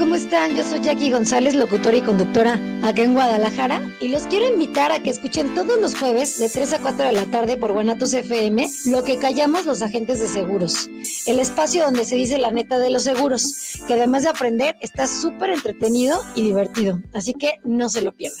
¿cómo están? Yo soy Jackie González, locutora y conductora acá en Guadalajara y los quiero invitar a que escuchen todos los jueves de 3 a 4 de la tarde por Guanatos FM lo que callamos los agentes de seguros. El espacio donde se dice la neta de los seguros, que además de aprender está súper entretenido y divertido. Así que no se lo pierdan.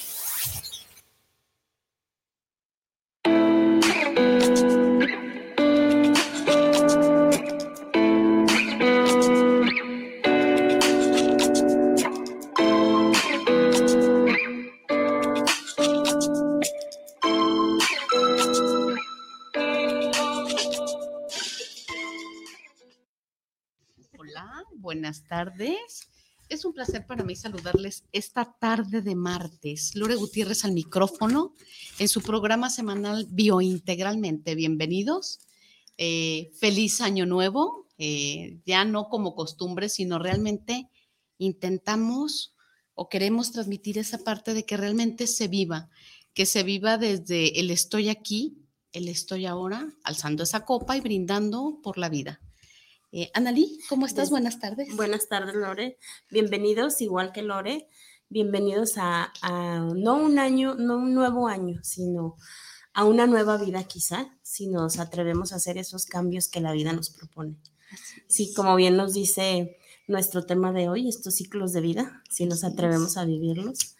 buenas tardes. Es un placer para mí saludarles esta tarde de martes. Lore Gutiérrez al micrófono en su programa semanal Biointegralmente. Bienvenidos. Eh, feliz año nuevo. Eh, ya no como costumbre, sino realmente intentamos o queremos transmitir esa parte de que realmente se viva, que se viva desde el estoy aquí, el estoy ahora, alzando esa copa y brindando por la vida. Eh, Analí, ¿cómo estás? Buenas tardes. Buenas tardes, Lore. Bienvenidos, igual que Lore, bienvenidos a, no un año, no un nuevo año, sino a una nueva vida quizá, si nos atrevemos a hacer esos cambios que la vida nos propone. Sí, como bien nos dice nuestro tema de hoy, estos ciclos de vida, si nos atrevemos a vivirlos,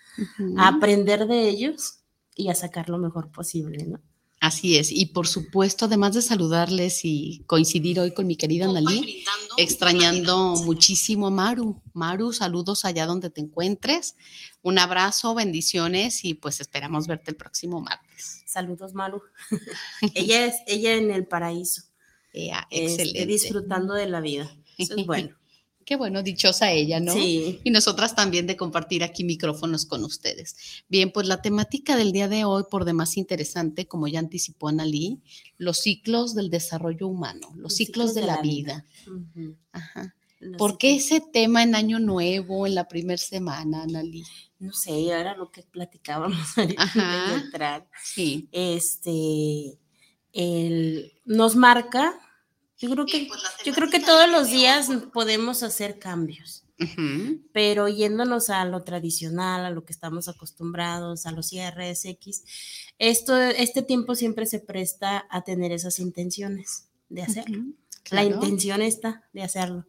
a aprender de ellos y a sacar lo mejor posible, ¿no? Así es, y por supuesto, además de saludarles y coincidir hoy con mi querida Analí, extrañando muchísimo a Maru. Maru, saludos allá donde te encuentres. Un abrazo, bendiciones y pues esperamos verte el próximo martes. Saludos, Maru. ella es ella en el paraíso. excelente. disfrutando de la vida. Eso es bueno. Qué bueno, dichosa ella, ¿no? Sí. Y nosotras también de compartir aquí micrófonos con ustedes. Bien, pues la temática del día de hoy, por demás interesante, como ya anticipó Analí, los ciclos del desarrollo humano, los, ciclos, de, la, vida. Ajá. ¿Por qué ese tema en Año Nuevo, en la primera semana, Analí? No sé, era lo que platicábamos Ajá. de entrar. Sí. Este, el, nos marca yo creo que, pues, yo creo que todos los días podemos hacer cambios, pero yéndonos a lo tradicional, a lo que estamos acostumbrados, a los IRS X, esto, este tiempo siempre se presta a tener esas intenciones de hacerlo. La intención está de hacerlo.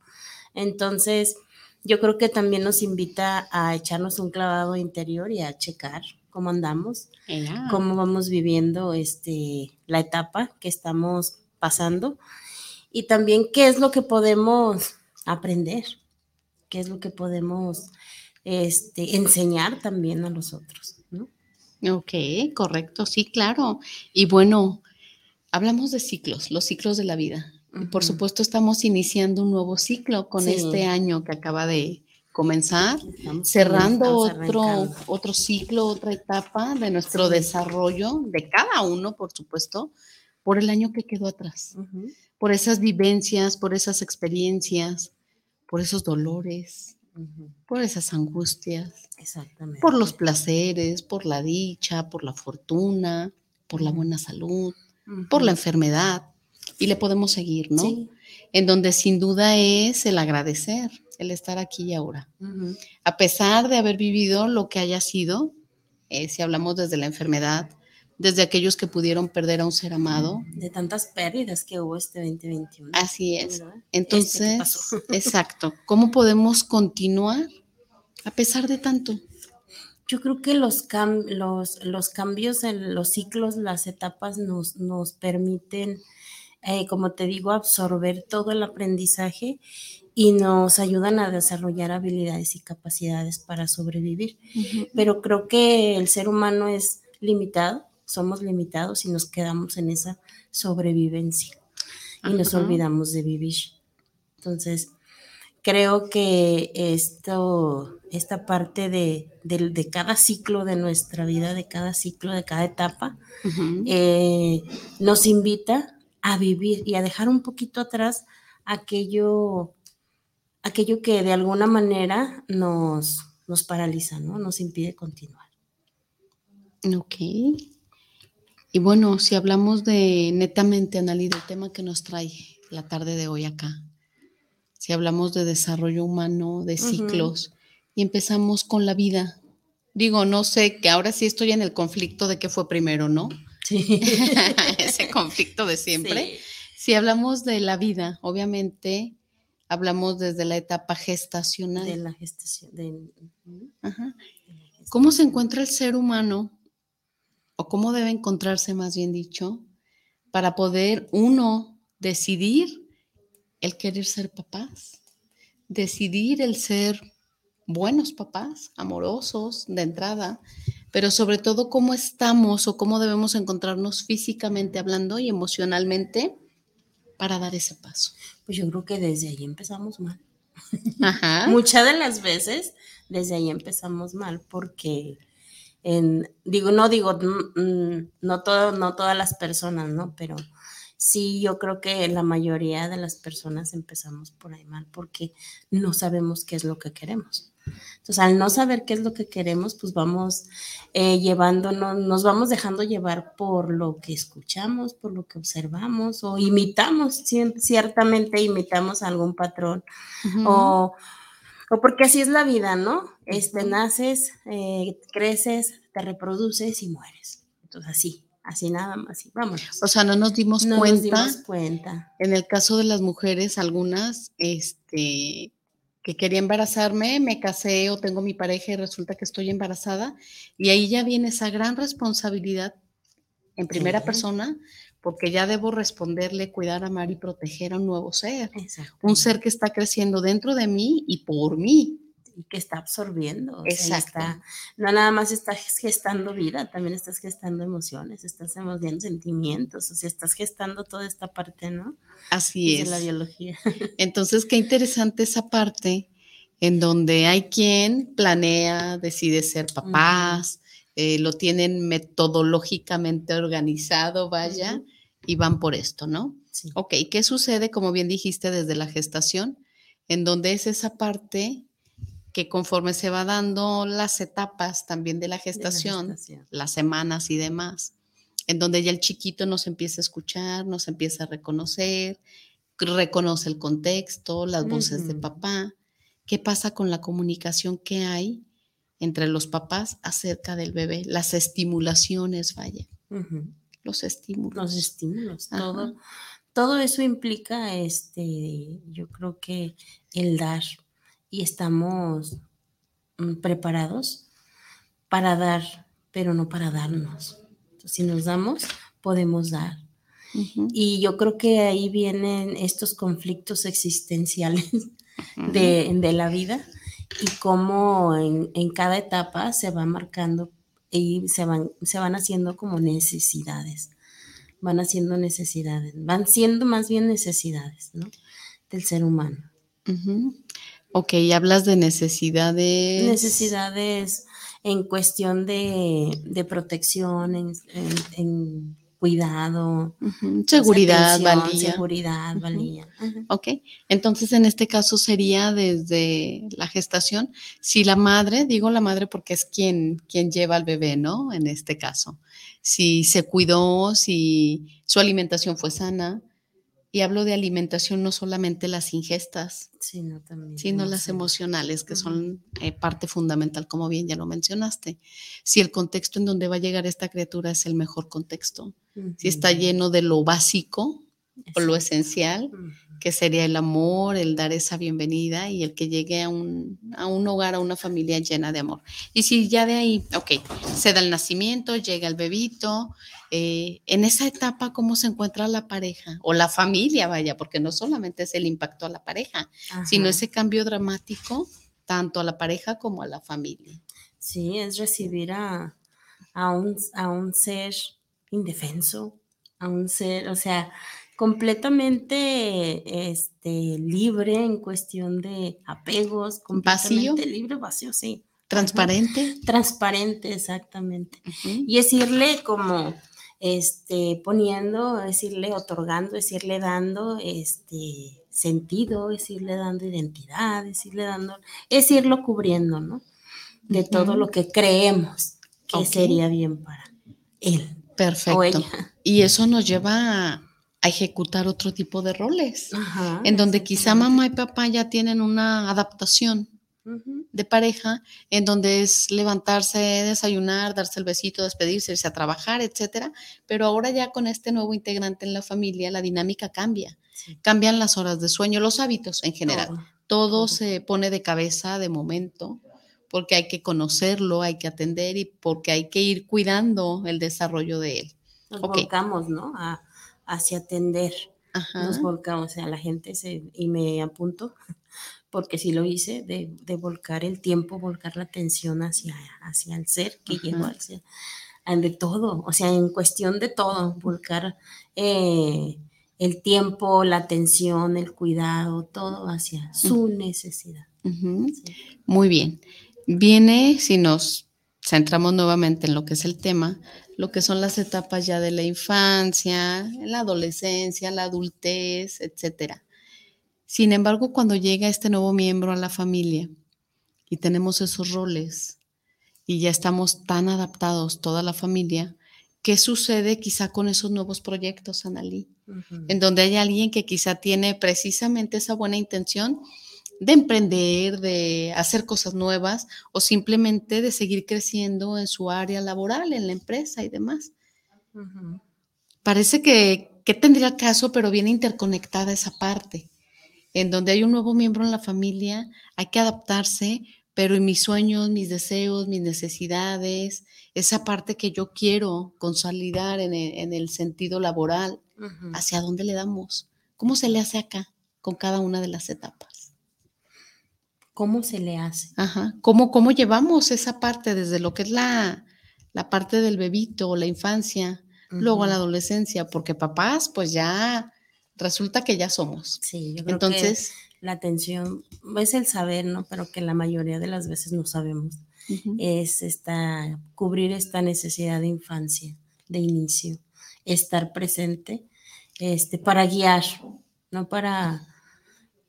Entonces, yo creo que también nos invita a echarnos un clavado interior y a checar cómo andamos, cómo vamos viviendo este, la etapa que estamos pasando y también qué es lo que podemos aprender, qué es lo que podemos este, enseñar también a los otros. ¿no? Ok, correcto, sí, claro. Y bueno, hablamos de ciclos, los ciclos de la vida. Por supuesto, estamos iniciando un nuevo ciclo con este año que acaba de comenzar, cerrando otro, otro ciclo, otra etapa de nuestro desarrollo, de cada uno, por supuesto, por el año que quedó atrás. Por esas vivencias, por esas experiencias, por esos dolores, por esas angustias, por los placeres, por la dicha, por la fortuna, por la buena salud, por la enfermedad. Y le podemos seguir, ¿no? En donde sin duda es el agradecer, el estar aquí y ahora. A pesar de haber vivido lo que haya sido, eh, si hablamos desde la enfermedad, desde aquellos que pudieron perder a un ser amado. De tantas pérdidas que hubo este 2021. Así es. Este, Entonces, exacto. ¿Cómo podemos continuar a pesar de tanto? Yo creo que los, los, los cambios en los ciclos, las etapas nos, nos permiten, eh, como te digo, absorber todo el aprendizaje y nos ayudan a desarrollar habilidades y capacidades para sobrevivir. Pero creo que el ser humano es limitado somos limitados y nos quedamos en esa sobrevivencia y nos olvidamos de vivir. Entonces, creo que esto, esta parte de, cada ciclo de nuestra vida, de cada ciclo, de cada etapa, eh, nos invita a vivir y a dejar un poquito atrás aquello, aquello que de alguna manera nos, nos paraliza, ¿no? Nos impide continuar. Ok. Y bueno, si hablamos de netamente, Analí, del tema que nos trae la tarde de hoy acá, si hablamos de desarrollo humano, de ciclos, y empezamos con la vida. Digo, no sé, que ahora sí estoy en el conflicto de qué fue primero, ¿no? Sí. Ese conflicto de siempre. Si hablamos de la vida, obviamente hablamos desde la etapa gestacional. De la gestación. ¿Cómo se encuentra el ser humano, o cómo debe encontrarse, más bien dicho, para poder uno decidir el querer ser papás, decidir el ser buenos papás, amorosos de entrada, pero sobre todo cómo estamos o cómo debemos encontrarnos físicamente hablando y emocionalmente para dar ese paso. Pues yo creo que desde ahí empezamos mal. Muchas de las veces desde ahí empezamos mal porque en, digo, no digo, mm, mm, no, todo, no todas las personas, ¿no? Pero sí, yo creo que la mayoría de las personas empezamos por ahí mal porque no sabemos qué es lo que queremos. Entonces, al no saber qué es lo que queremos, pues vamos eh, llevándonos, nos vamos dejando llevar por lo que escuchamos, por lo que observamos o imitamos, ciertamente imitamos algún patrón o, porque así es la vida, ¿no? Este, naces, eh, creces, te reproduces y mueres. Entonces, así, así nada más, así, vamos. O sea, no nos dimos no cuenta. Nos dimos cuenta. En el caso de las mujeres, algunas, este, que quería embarazarme, me casé o tengo mi pareja y resulta que estoy embarazada. Y ahí ya viene esa gran responsabilidad en primera persona, porque ya debo responderle, cuidar, amar y proteger a un nuevo ser. Un ser que está creciendo dentro de mí y por mí y que está absorbiendo. Exacto. no nada más estás gestando vida, también estás gestando emociones, estás emocionando sentimientos, o sea, estás gestando toda esta parte, ¿no? Así es. De la biología. Entonces, qué interesante esa parte en donde hay quien planea, decide ser papás, eh, lo tienen metodológicamente organizado, vaya, y van por esto, ¿no? Sí. Ok, ¿qué sucede, como bien dijiste, desde la gestación? En donde es esa parte que conforme se va dando las etapas también de la gestación, las semanas y demás, en donde ya el chiquito nos empieza a escuchar, nos empieza a reconocer, reconoce el contexto, las voces de papá. ¿Qué pasa con la comunicación que hay entre los papás acerca del bebé? Las estimulaciones, vaya. Los estímulos. Los estímulos, todo. Todo eso implica, este, yo creo que el dar, y estamos mm, preparados para dar, pero no para darnos. si nos damos, podemos dar. Y yo creo que ahí vienen estos conflictos existenciales de, la vida y cómo en, cada etapa se va marcando y se van, se van haciendo como necesidades. Van haciendo necesidades, van siendo más bien necesidades ¿no? del ser humano. Ok, hablas de necesidades. Necesidades en cuestión de, protección, en, cuidado. Seguridad, valía. Seguridad, valía. Ok, entonces en este caso sería desde la gestación, si la madre, digo la madre porque es quien, quien lleva al bebé, ¿no? En este caso, si se cuidó, si su alimentación fue sana, y hablo de alimentación no solamente las ingestas, sino, también sino las emocionales, que son eh, parte fundamental, como bien ya lo mencionaste. Si el contexto en donde va a llegar esta criatura es el mejor contexto, si está lleno de lo básico o lo esencial, que sería el amor, el dar esa bienvenida y el que llegue a un, a un hogar, a una familia llena de amor. Y si ya de ahí, ok, se da el nacimiento, llega el bebito, eh, en esa etapa, ¿cómo se encuentra la pareja o la familia, vaya? Porque no solamente es el impacto a la pareja, sino ese cambio dramático tanto a la pareja como a la familia. Sí, es recibir a, a, un, a un ser indefenso, a un ser, o sea, completamente este, libre en cuestión de apegos, completamente vacío. libre, vacío, sí. Transparente. Transparente, exactamente. Y decirle como, este, poniendo, decirle otorgando, decirle dando, este, sentido, decirle dando identidad, decirle dando, es irlo cubriendo, ¿no? de todo lo que creemos que sería bien para él. Perfecto. Y eso nos lleva a, ejecutar otro tipo de roles, en donde quizá mamá y papá ya tienen una adaptación de pareja, en donde es levantarse, desayunar, darse el besito, despedirse, irse a trabajar, etcétera. Pero ahora ya con este nuevo integrante en la familia, la dinámica cambia. Cambian las horas de sueño, los hábitos en general. Todo, se pone de cabeza de momento porque hay que conocerlo, hay que atender y porque hay que ir cuidando el desarrollo de él. Nos volcamos, ¿no? Hacia atender. Nos volcamos, o sea, la gente se, y me apunto, porque sí lo hice, de, volcar el tiempo, volcar la atención hacia, hacia el ser que llegó hacia, de todo, o sea, en cuestión de todo, volcar eh, el tiempo, la atención, el cuidado, todo hacia su necesidad. Muy bien. Viene, si nos centramos nuevamente en lo que es el tema, lo que son las etapas ya de la infancia, la adolescencia, la adultez, etcétera. Sin embargo, cuando llega este nuevo miembro a la familia y tenemos esos roles y ya estamos tan adaptados toda la familia, ¿qué sucede quizá con esos nuevos proyectos, Analí? En donde hay alguien que quizá tiene precisamente esa buena intención de emprender, de hacer cosas nuevas o simplemente de seguir creciendo en su área laboral, en la empresa y demás. Parece que, que tendría caso, pero viene interconectada esa parte en donde hay un nuevo miembro en la familia, hay que adaptarse, pero en mis sueños, mis deseos, mis necesidades, esa parte que yo quiero consolidar en el, sentido laboral, ¿hacia dónde le damos? ¿Cómo se le hace acá con cada una de las etapas? ¿Cómo se le hace? Ajá. ¿Cómo, cómo llevamos esa parte desde lo que es la, la parte del bebito la infancia, luego a la adolescencia? Porque papás, pues ya resulta que ya somos. Sí, yo creo Entonces, la atención es el saber, ¿no? Pero que la mayoría de las veces no sabemos. Es esta, cubrir esta necesidad de infancia, de inicio, estar presente, este, para guiar, no para,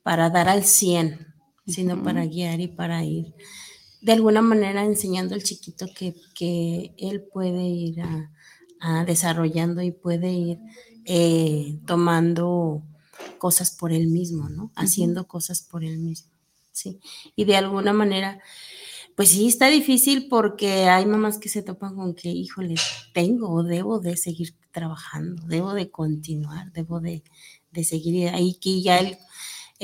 para dar al 100, sino para guiar y para ir de alguna manera enseñando al chiquito que, que él puede ir a desarrollando y puede ir eh, tomando cosas por él mismo, ¿no? Haciendo cosas por él mismo, ¿sí? Y de alguna manera, pues sí, está difícil porque hay mamás que se topan con que, híjole, tengo o debo de seguir trabajando, debo de continuar, debo de, seguir ahí, que ya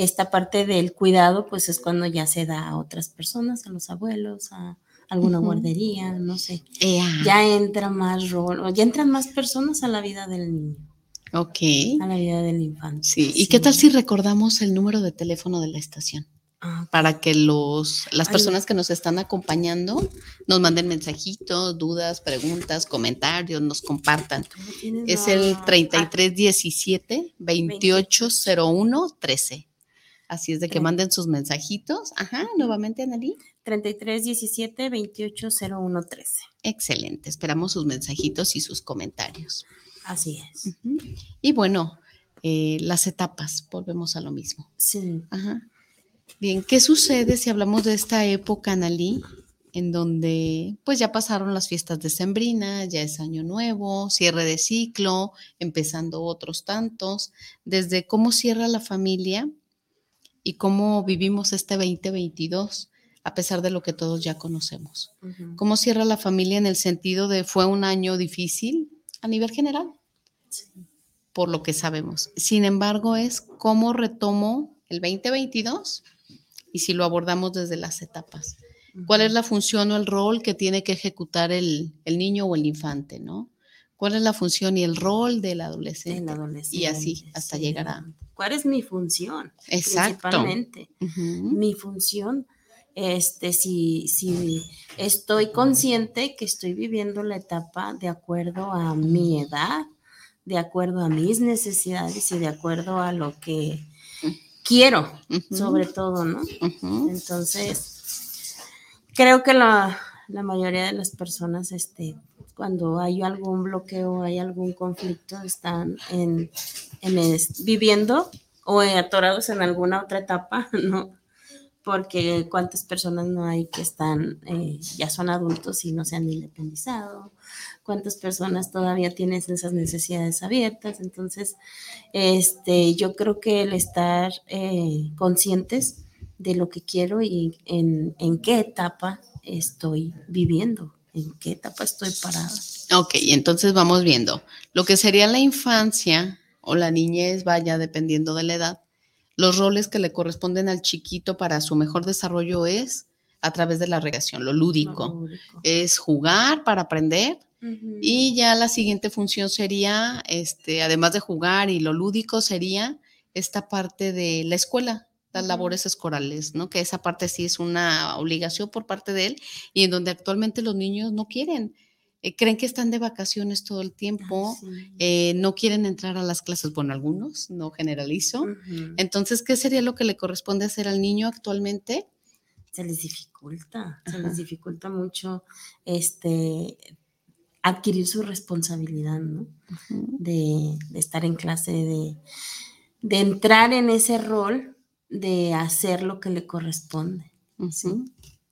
esta parte del cuidado, pues es cuando ya se da a otras personas, a los abuelos, a alguna guardería, no sé. Ya entra más rol, ya entran más personas a la vida del niño. Ok. A la vida del infante. Sí. ¿Y qué tal si recordamos el número de teléfono de la estación? Ah, para que los, las personas que nos están acompañando nos manden mensajitos, dudas, preguntas, comentarios, nos compartan. Es el 3317 2801 13. Así es de que manden sus mensajitos. Ajá, nuevamente, Analí. 3317 2801 13. Excelente. Esperamos sus mensajitos y sus comentarios. Así es. Y bueno, eh, las etapas, volvemos a lo mismo. Sí. Ajá. Bien, ¿qué sucede si hablamos de esta época, Analí, en donde pues ya pasaron las fiestas de Sembrina, ya es año nuevo, cierre de ciclo, empezando otros tantos, desde cómo cierra la familia y cómo vivimos este 2022 a pesar de lo que todos ya conocemos. ¿Cómo cierra la familia en el sentido de fue un año difícil a nivel general? por lo que sabemos. Sin embargo, es cómo retomo el 2022 y si lo abordamos desde las etapas. ¿Cuál es la función o el rol que tiene que ejecutar el, niño o el infante, no? ¿Cuál es la función y el rol del adolescente? y así hasta llegar a... ¿Cuál es mi función? Exacto. Principalmente. Mi función, este, si, si estoy consciente que estoy viviendo la etapa de acuerdo a mi edad, de acuerdo a mis necesidades y de acuerdo a lo que quiero, sobre todo, ¿no? Entonces, creo que la, mayoría de las personas, este, cuando hay algún bloqueo, hay algún conflicto, están en, en viviendo o atorados en alguna otra etapa, ¿no? porque cuántas personas no hay que están, eh, ya son adultos y no se han independizado, cuántas personas todavía tienen esas necesidades abiertas. Entonces, este, yo creo que el estar eh, conscientes de lo que quiero y en qué etapa estoy viviendo, en qué etapa estoy parada. Ok, entonces vamos viendo lo que sería la infancia o la niñez, vaya, dependiendo de la edad los roles que le corresponden al chiquito para su mejor desarrollo es a través de la recreación, lo lúdico. Es jugar para aprender. Y ya la siguiente función sería, este, además de jugar y lo lúdico, sería esta parte de la escuela, las labores escolares, ¿no? Que esa parte sí es una obligación por parte de él y en donde actualmente los niños no quieren. Eh, creen que están de vacaciones todo el tiempo, eh, no quieren entrar a las clases, bueno, algunos, no generalizo. Entonces, ¿qué sería lo que le corresponde hacer al niño actualmente? Se les dificulta, se les dificulta mucho este, adquirir su responsabilidad, ¿no? de, estar en clase, de, de, entrar en ese rol de hacer lo que le corresponde. ¿sí?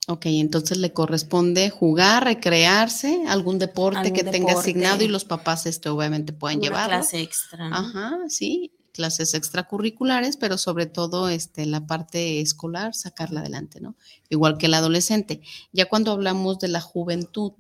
Ok, entonces le corresponde jugar, recrearse, algún deporte que tenga asignado y los papás este, obviamente puedan llevar. clase extra. Ajá, sí, clases extracurriculares, pero sobre todo este, la parte escolar, sacarla adelante, ¿no? Igual que el adolescente. Ya cuando hablamos de la juventud,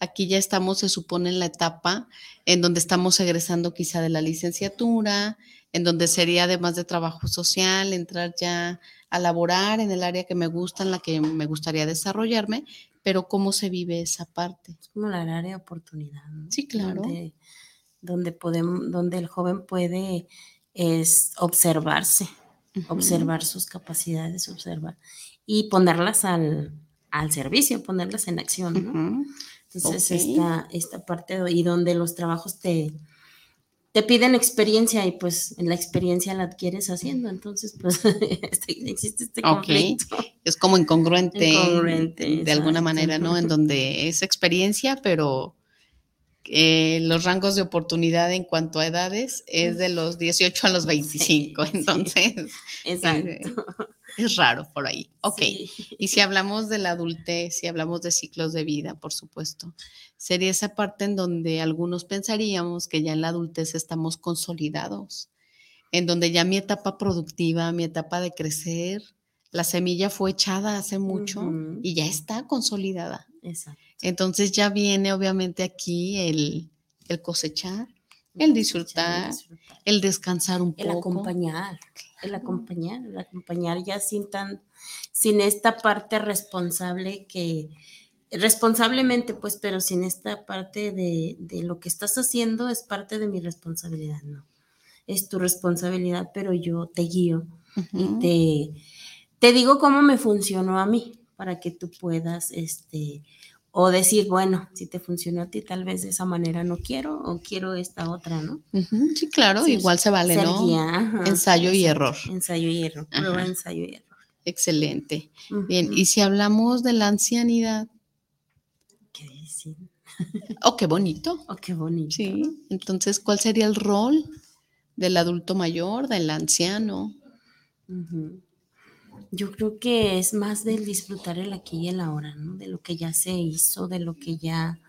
aquí ya estamos, se supone, en la etapa en donde estamos egresando quizá de la licenciatura, en donde sería además de trabajo social, entrar ya a laborar en el área que me gusta, en la que me gustaría desarrollarme, pero cómo se vive esa parte. Es como la área de oportunidad. Sí, claro. Donde, podemos, donde el joven puede es observarse, observar sus capacidades, observar y ponerlas al, servicio, ponerlas en acción. Entonces, esta, esta parte y donde los trabajos te, te piden experiencia y pues en la experiencia la adquieres haciendo, entonces pues este, existe este conflicto. Es como incongruente, de alguna manera, ¿no? En donde es experiencia, pero eh, los rangos de oportunidad en cuanto a edades es de los 18 a los 25, entonces exacto. Es raro por ahí. Ok, y si hablamos de la adultez, si hablamos de ciclos de vida, por supuesto, sería esa parte en donde algunos pensaríamos que ya en la adultez estamos consolidados, en donde ya mi etapa productiva, mi etapa de crecer, la semilla fue echada hace mucho y ya está consolidada. Exacto. Entonces ya viene obviamente aquí el, cosechar, el disfrutar, el descansar un poco. El acompañar, el acompañar, el acompañar ya sin tan, sin esta parte responsable que, responsablemente, pues, pero sin esta parte de, lo que estás haciendo es parte de mi responsabilidad, ¿no? Es tu responsabilidad, pero yo te guío y te, te digo cómo me funcionó a mí para que tú puedas, este, o decir, bueno, si te funcionó a ti, tal vez de esa manera no quiero o quiero esta otra, ¿no? Sí, claro, igual se vale, ¿no? ensayo y error. Ensayo y error, prueba, ensayo y error. Excelente. Bien, y si hablamos de la ancianidad, Oh, qué bonito. Oh, qué bonito. Sí. Entonces, ¿cuál sería el rol del adulto mayor, del anciano? Yo creo que es más del disfrutar el aquí y el ahora, ¿no? De lo que ya se hizo, de lo que ya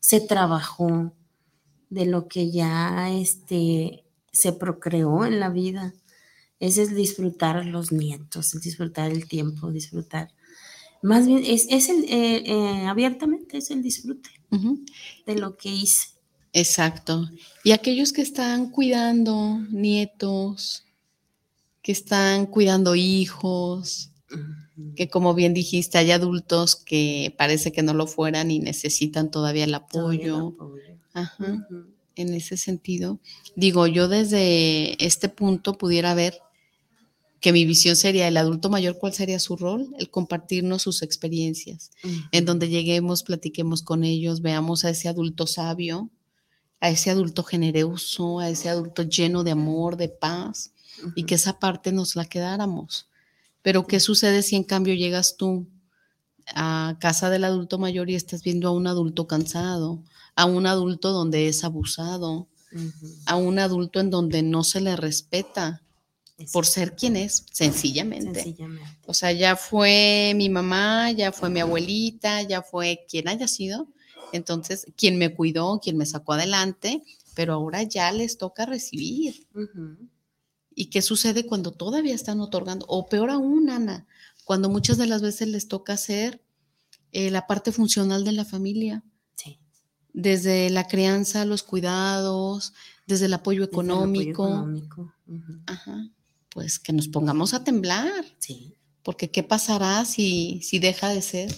se trabajó, de lo que ya este, se procreó en la vida. Ese es disfrutar los nietos, es disfrutar el tiempo, disfrutar más bien, es, el, eh, eh, abiertamente es el disfrute de lo que hice. Exacto. Y aquellos que están cuidando nietos, que están cuidando hijos, que como bien dijiste, hay adultos que parece que no lo fueran y necesitan todavía el apoyo. Ajá. En ese sentido, digo, yo desde este punto pudiera ver que mi visión sería el adulto mayor, ¿cuál sería su rol? El compartirnos sus experiencias, en donde lleguemos, platiquemos con ellos, veamos a ese adulto sabio, a ese adulto generoso, a ese adulto lleno de amor, de paz, y que esa parte nos la quedáramos. Pero ¿qué sucede si en cambio llegas tú a casa del adulto mayor y estás viendo a un adulto cansado, a un adulto donde es abusado, a un adulto en donde no se le respeta? por ser quien es, sencillamente. O sea, ya fue mi mamá, ya fue mi abuelita, ya fue quien haya sido. Entonces, quien me cuidó, quien me sacó adelante, pero ahora ya les toca recibir. ¿Y qué sucede cuando todavía están otorgando? O peor aún, Ana, cuando muchas de las veces les toca hacer eh, la parte funcional de la familia. Sí. Desde la crianza, los cuidados, desde el apoyo económico. El apoyo económico. Ajá pues que nos pongamos a temblar. Sí. Porque ¿qué pasará si, si deja de ser?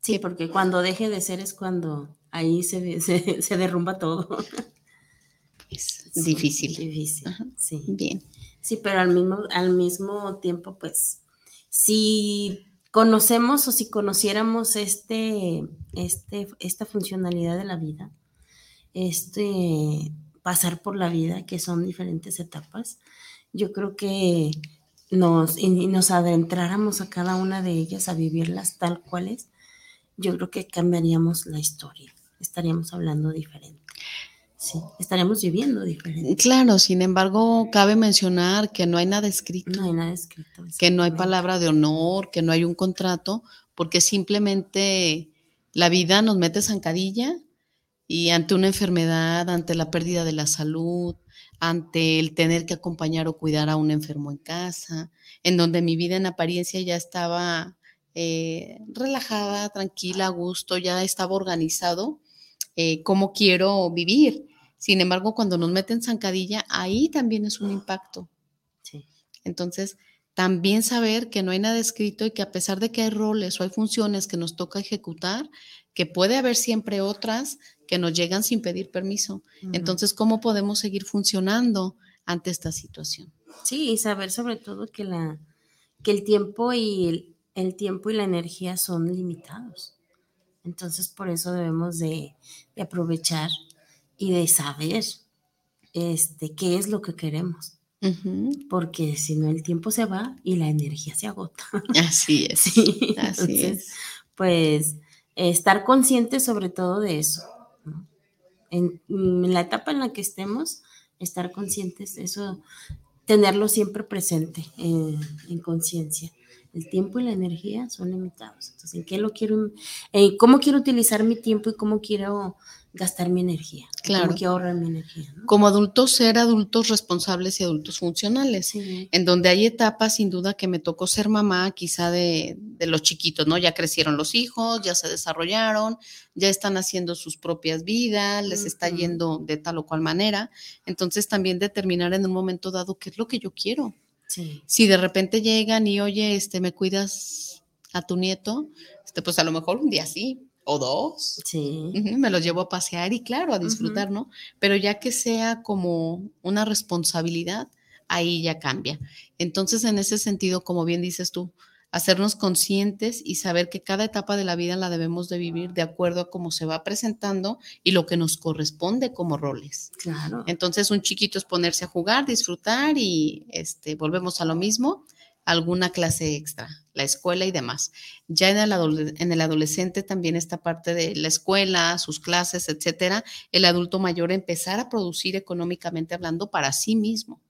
Sí, porque cuando deje de ser es cuando ahí se, se, derrumba todo. Es difícil. Difícil, sí. Bien. Sí, pero al mismo, al mismo tiempo, pues, si conocemos o si conociéramos este, este, esta funcionalidad de la vida, este pasar por la vida, que son diferentes etapas, yo creo que nos, y nos adentráramos a cada una de ellas a vivirlas tal cuales, yo creo que cambiaríamos la historia, estaríamos hablando diferente. Sí, estaríamos viviendo diferente. Claro, sin embargo, cabe mencionar que no hay nada escrito. No hay nada escrito. Que no hay palabra de honor, que no hay un contrato, porque simplemente la vida nos mete zancadilla y ante una enfermedad, ante la pérdida de la salud, ante el tener que acompañar o cuidar a un enfermo en casa, en donde mi vida en apariencia ya estaba eh, relajada, tranquila, a gusto, ya estaba organizado eh, cómo quiero vivir. Sin embargo, cuando nos meten zancadilla, ahí también es un impacto. Entonces, también saber que no hay nada escrito y que a pesar de que hay roles o hay funciones que nos toca ejecutar, que puede haber siempre otras que nos llegan sin pedir permiso. Entonces, ¿cómo podemos seguir funcionando ante esta situación? Sí, y saber sobre todo que, la, que el tiempo y el, tiempo y la energía son limitados. Entonces, por eso debemos de, aprovechar y de saber este, qué es lo que queremos. Porque si no, el tiempo se va y la energía se agota. Así es. así es. Pues estar conscientes sobre todo de eso. En, la etapa en la que estemos, estar conscientes, eso, tenerlo siempre presente en conciencia. El tiempo y la energía son limitados. Entonces, ¿en qué lo quiero? ¿Cómo quiero utilizar mi tiempo y cómo quiero gastar mi energía. Claro. que ahorrar mi energía. Como adultos, ser adultos responsables y adultos funcionales, en donde hay etapas, sin duda, que me tocó ser mamá, quizá de, los chiquitos, ¿no? Ya crecieron los hijos, ya se desarrollaron, ya están haciendo sus propias vidas, les está yendo de tal o cual manera. Entonces, también determinar en un momento dado qué es lo que yo quiero. Si de repente llegan y, oye, este, me cuidas a tu nieto, este, pues a lo mejor un día sí, o dos. Sí. me los llevo a pasear y claro, a disfrutar, ¿no? Pero ya que sea como una responsabilidad, ahí ya cambia. Entonces, en ese sentido, como bien dices tú, hacernos conscientes y saber que cada etapa de la vida la debemos de vivir de acuerdo a cómo se va presentando y lo que nos corresponde como roles. Claro. Entonces, un chiquito es ponerse a jugar, disfrutar y este, volvemos a lo mismo alguna clase extra, la escuela y demás. Ya en el, en el adolescente también esta parte de la escuela, sus clases, etcétera, el adulto mayor empezar a producir económicamente hablando para sí mismo.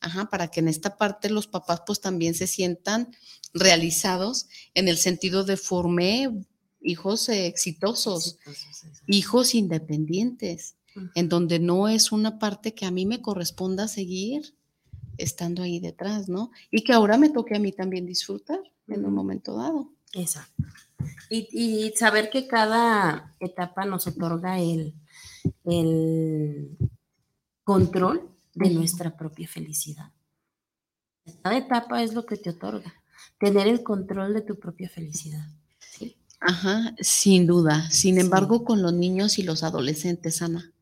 Ajá, para que en esta parte los papás pues también se sientan realizados en el sentido de formé hijos exitosos, hijos independientes, en donde no es una parte que a mí me corresponda seguir, estando ahí detrás, ¿no? Y que ahora me toque a mí también disfrutar en un momento dado. Exacto. Y, saber que cada etapa nos otorga el, el control de nuestra propia felicidad. Cada etapa es lo que te otorga, tener el control de tu propia felicidad. Ajá, sin duda. Sin embargo, con los niños y los adolescentes, Ana,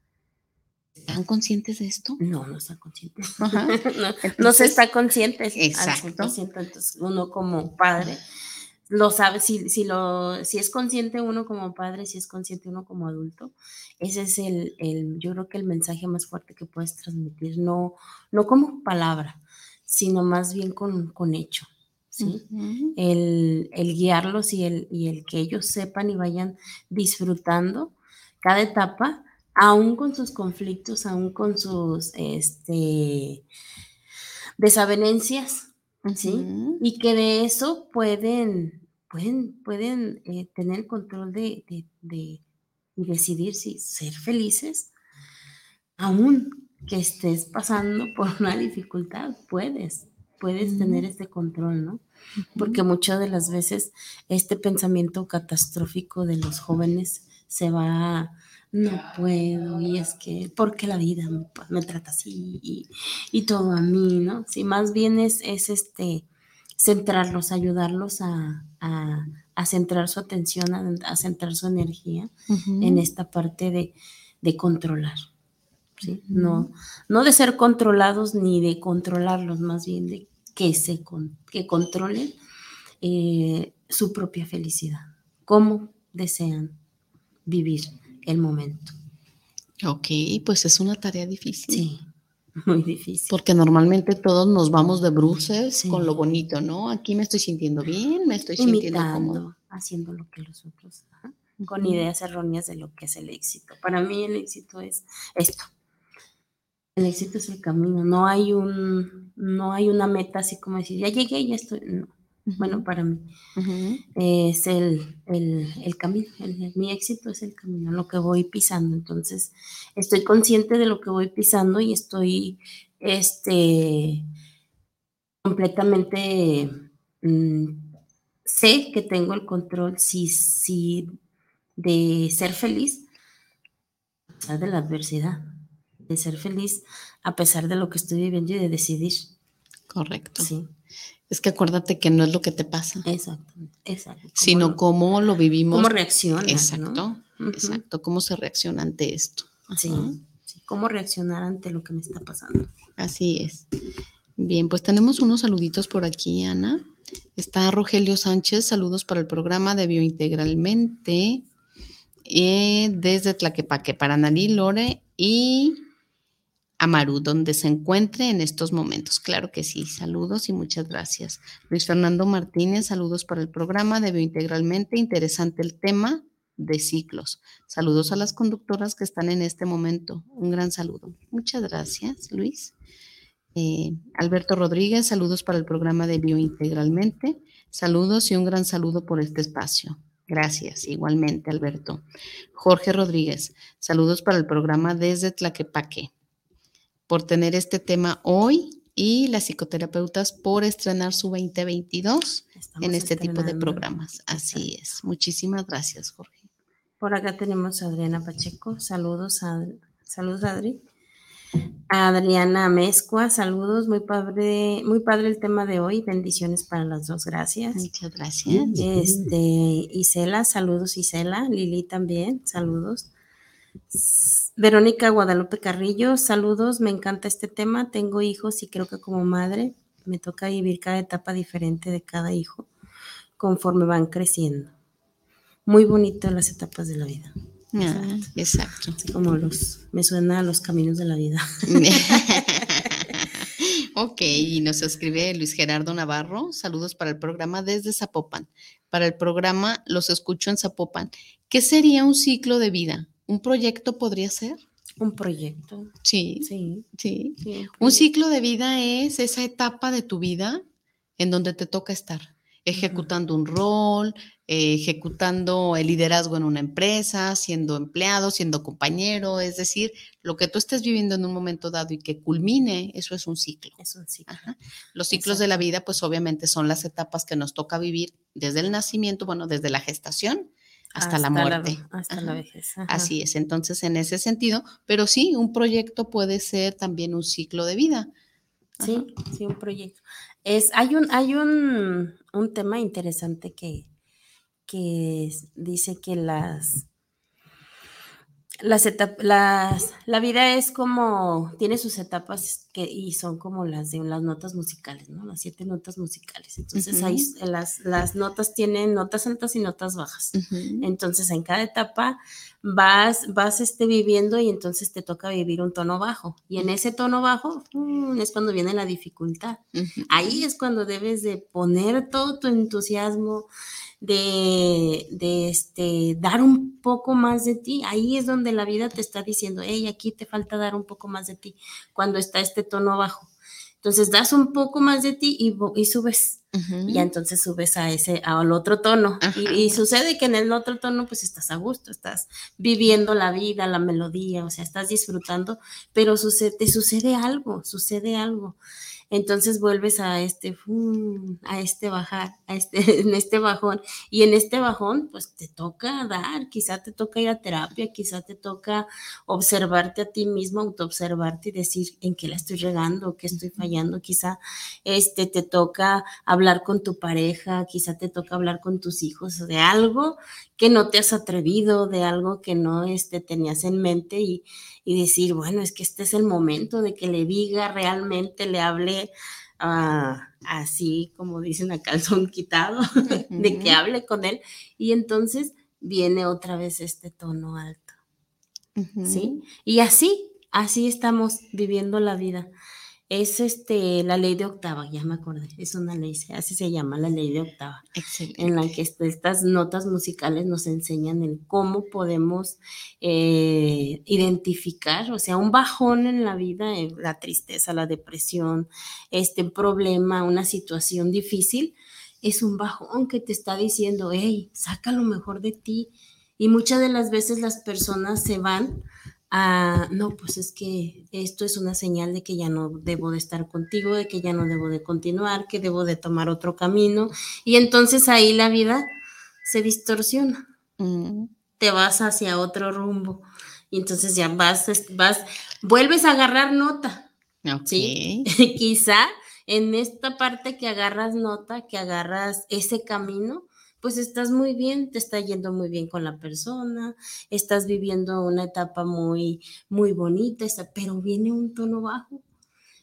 ¿Están conscientes de esto? No, no están conscientes. no, se está consciente. Exacto. Entonces, uno como padre lo sabe, si, si, lo, si es consciente uno como padre, si es consciente uno como adulto, ese es el, el, yo creo que el mensaje más fuerte que puedes transmitir, no, no como palabra, sino más bien con, con hecho. ¿sí? el, el, guiarlos y el, y el que ellos sepan y vayan disfrutando cada etapa aún con sus conflictos, aún con sus, este, desavenencias, ¿sí? Y que de eso pueden, pueden, pueden eh, tener control de, y decidir si ser felices, aún que estés pasando por una dificultad, puedes, puedes tener este control, ¿no? Porque muchas de las veces este pensamiento catastrófico de los jóvenes se va no puedo, y es que, porque la vida me, trata así y, todo a mí, ¿no? Sí, más bien es, es este, centrarlos, ayudarlos a, centrar su atención, a, centrar su energía en esta parte de, controlar. ¿sí? no, no de ser controlados ni de controlarlos, más bien de que, se, que controlen eh, su propia felicidad, cómo desean vivir el momento. Ok, pues es una tarea difícil. Sí, muy difícil. Porque normalmente todos nos vamos de bruces con lo bonito, ¿no? Aquí me estoy sintiendo bien, me estoy sintiendo cómodo. Haciendo lo que los otros, con ideas erróneas de lo que es el éxito. Para mí el éxito es esto. El éxito es el camino, no hay un, no hay una meta así como decir, ya llegué, ya estoy, no bueno, para mí. Es el, camino, mi éxito es el camino, lo que voy pisando. Entonces, estoy consciente de lo que voy pisando y estoy este, completamente, mm, sé que tengo el control si, si de ser feliz a pesar de la adversidad, de ser feliz a pesar de lo que estoy viviendo y de decidir. Correcto. Sí. Es que acuérdate que no es lo que te pasa. Exacto, exacto. Sino cómo lo vivimos. Cómo reacciona. Exacto, exacto. Cómo se reacciona ante esto. Sí, cómo reaccionar ante lo que me está pasando. Así es. Bien, pues tenemos unos saluditos por aquí, Ana. Está Rogelio Sánchez, saludos para el programa de Biointegralmente eh, desde Tlaquepaque para Nalí Lore y Amaru, donde se encuentre en estos momentos. Claro que sí, saludos y muchas gracias. Luis Fernando Martínez, saludos para el programa de Biointegralmente, interesante el tema de ciclos. Saludos a las conductoras que están en este momento. Un gran saludo. Muchas gracias, Luis. Eh, Alberto Rodríguez, saludos para el programa de Biointegralmente. Saludos y un gran saludo por este espacio. Gracias, igualmente, Alberto. Jorge Rodríguez, saludos para el programa desde Tlaquepaque por tener este tema hoy y las psicoterapeutas por estrenar su 2022 en este tipo de programas. Así es. Muchísimas gracias, Jorge. Por acá tenemos a Adriana Pacheco. Saludos, a, saludos Adri. Adriana Mezcua, saludos, muy padre, muy padre el tema de hoy, bendiciones para las dos, gracias. Muchas gracias. Este, Isela, saludos Isela, Lili también, saludos. Verónica Guadalupe Carrillo, saludos, me encanta este tema, tengo hijos y creo que como madre me toca vivir cada etapa diferente de cada hijo conforme van creciendo. Muy bonito las etapas de la vida. Ah, exacto. Así como los, me suena a los caminos de la vida. ok, y nos escribe Luis Gerardo Navarro, saludos para el programa desde Zapopan. Para el programa Los escucho en Zapopan. ¿Qué sería un ciclo de vida? ¿Un proyecto podría ser? Un proyecto. Sí, sí, sí. un, ciclo de vida es esa etapa de tu vida en donde te toca estar ejecutando un rol, ejecutando el liderazgo en una empresa, siendo empleado, siendo compañero, es decir, lo que tú estés viviendo en un momento dado y que culmine, eso es un ciclo. Es un ciclo. Los ciclos de la vida, pues obviamente son las etapas que nos toca vivir desde el nacimiento, bueno, desde la gestación hasta, la muerte. hasta la vejez. Así es, entonces en ese sentido, pero sí, un proyecto puede ser también un ciclo de vida. Sí, sí, un proyecto. Es, hay un, hay un, un tema interesante que, que dice que las, las etapas, la vida es como, tiene sus etapas que, y son como las de las notas musicales, ¿no? Las siete notas musicales. Entonces, ahí las, las notas tienen notas altas y notas bajas. Entonces, en cada etapa vas, vas este, viviendo y entonces te toca vivir un tono bajo. Y en ese tono bajo mm, es cuando viene la dificultad. Ahí es cuando debes de poner todo tu entusiasmo, de, de este, dar un poco más de ti. Ahí es donde la vida te está diciendo, hey, aquí te falta dar un poco más de ti, cuando está este tono bajo. Entonces das un poco más de ti y, y subes. Y entonces subes a ese, al otro tono. Y, sucede que en el otro tono, pues estás a gusto, estás viviendo la vida, la melodía, o sea, estás disfrutando, pero sucede, te sucede algo, sucede algo entonces vuelves a este, a este bajar, a este, en este bajón, y en este bajón, pues te toca dar, quizá te toca ir a terapia, quizá te toca observarte a ti mismo, autoobservarte y decir en qué la estoy regando, qué estoy fallando, quizá este, te toca hablar con tu pareja, quizá te toca hablar con tus hijos de algo que no te has atrevido, de algo que no este, tenías en mente y, y decir, bueno, es que este es el momento de que le diga realmente, le hable ah, así como dicen a calzón quitado, de que hable con él. Y entonces viene otra vez este tono alto. ¿Sí? Y así, así estamos viviendo la vida es este, la ley de octava, ya me acordé, es una ley, así se llama la ley de octava, en la que estas notas musicales nos enseñan el cómo podemos eh, identificar, o sea, un bajón en la vida, eh, la tristeza, la depresión, este problema, una situación difícil, es un bajón que te está diciendo, hey, saca lo mejor de ti. Y muchas de las veces las personas se van Ah, no, pues es que esto es una señal de que ya no debo de estar contigo, de que ya no debo de continuar, que debo de tomar otro camino. Y entonces ahí la vida se distorsiona. Mm. Te vas hacia otro rumbo. Y entonces ya vas, vas, vuelves a agarrar nota. ¿sí? Quizá en esta parte que agarras nota, que agarras ese camino, pues estás muy bien, te está yendo muy bien con la persona, estás viviendo una etapa muy, muy bonita, pero viene un tono bajo.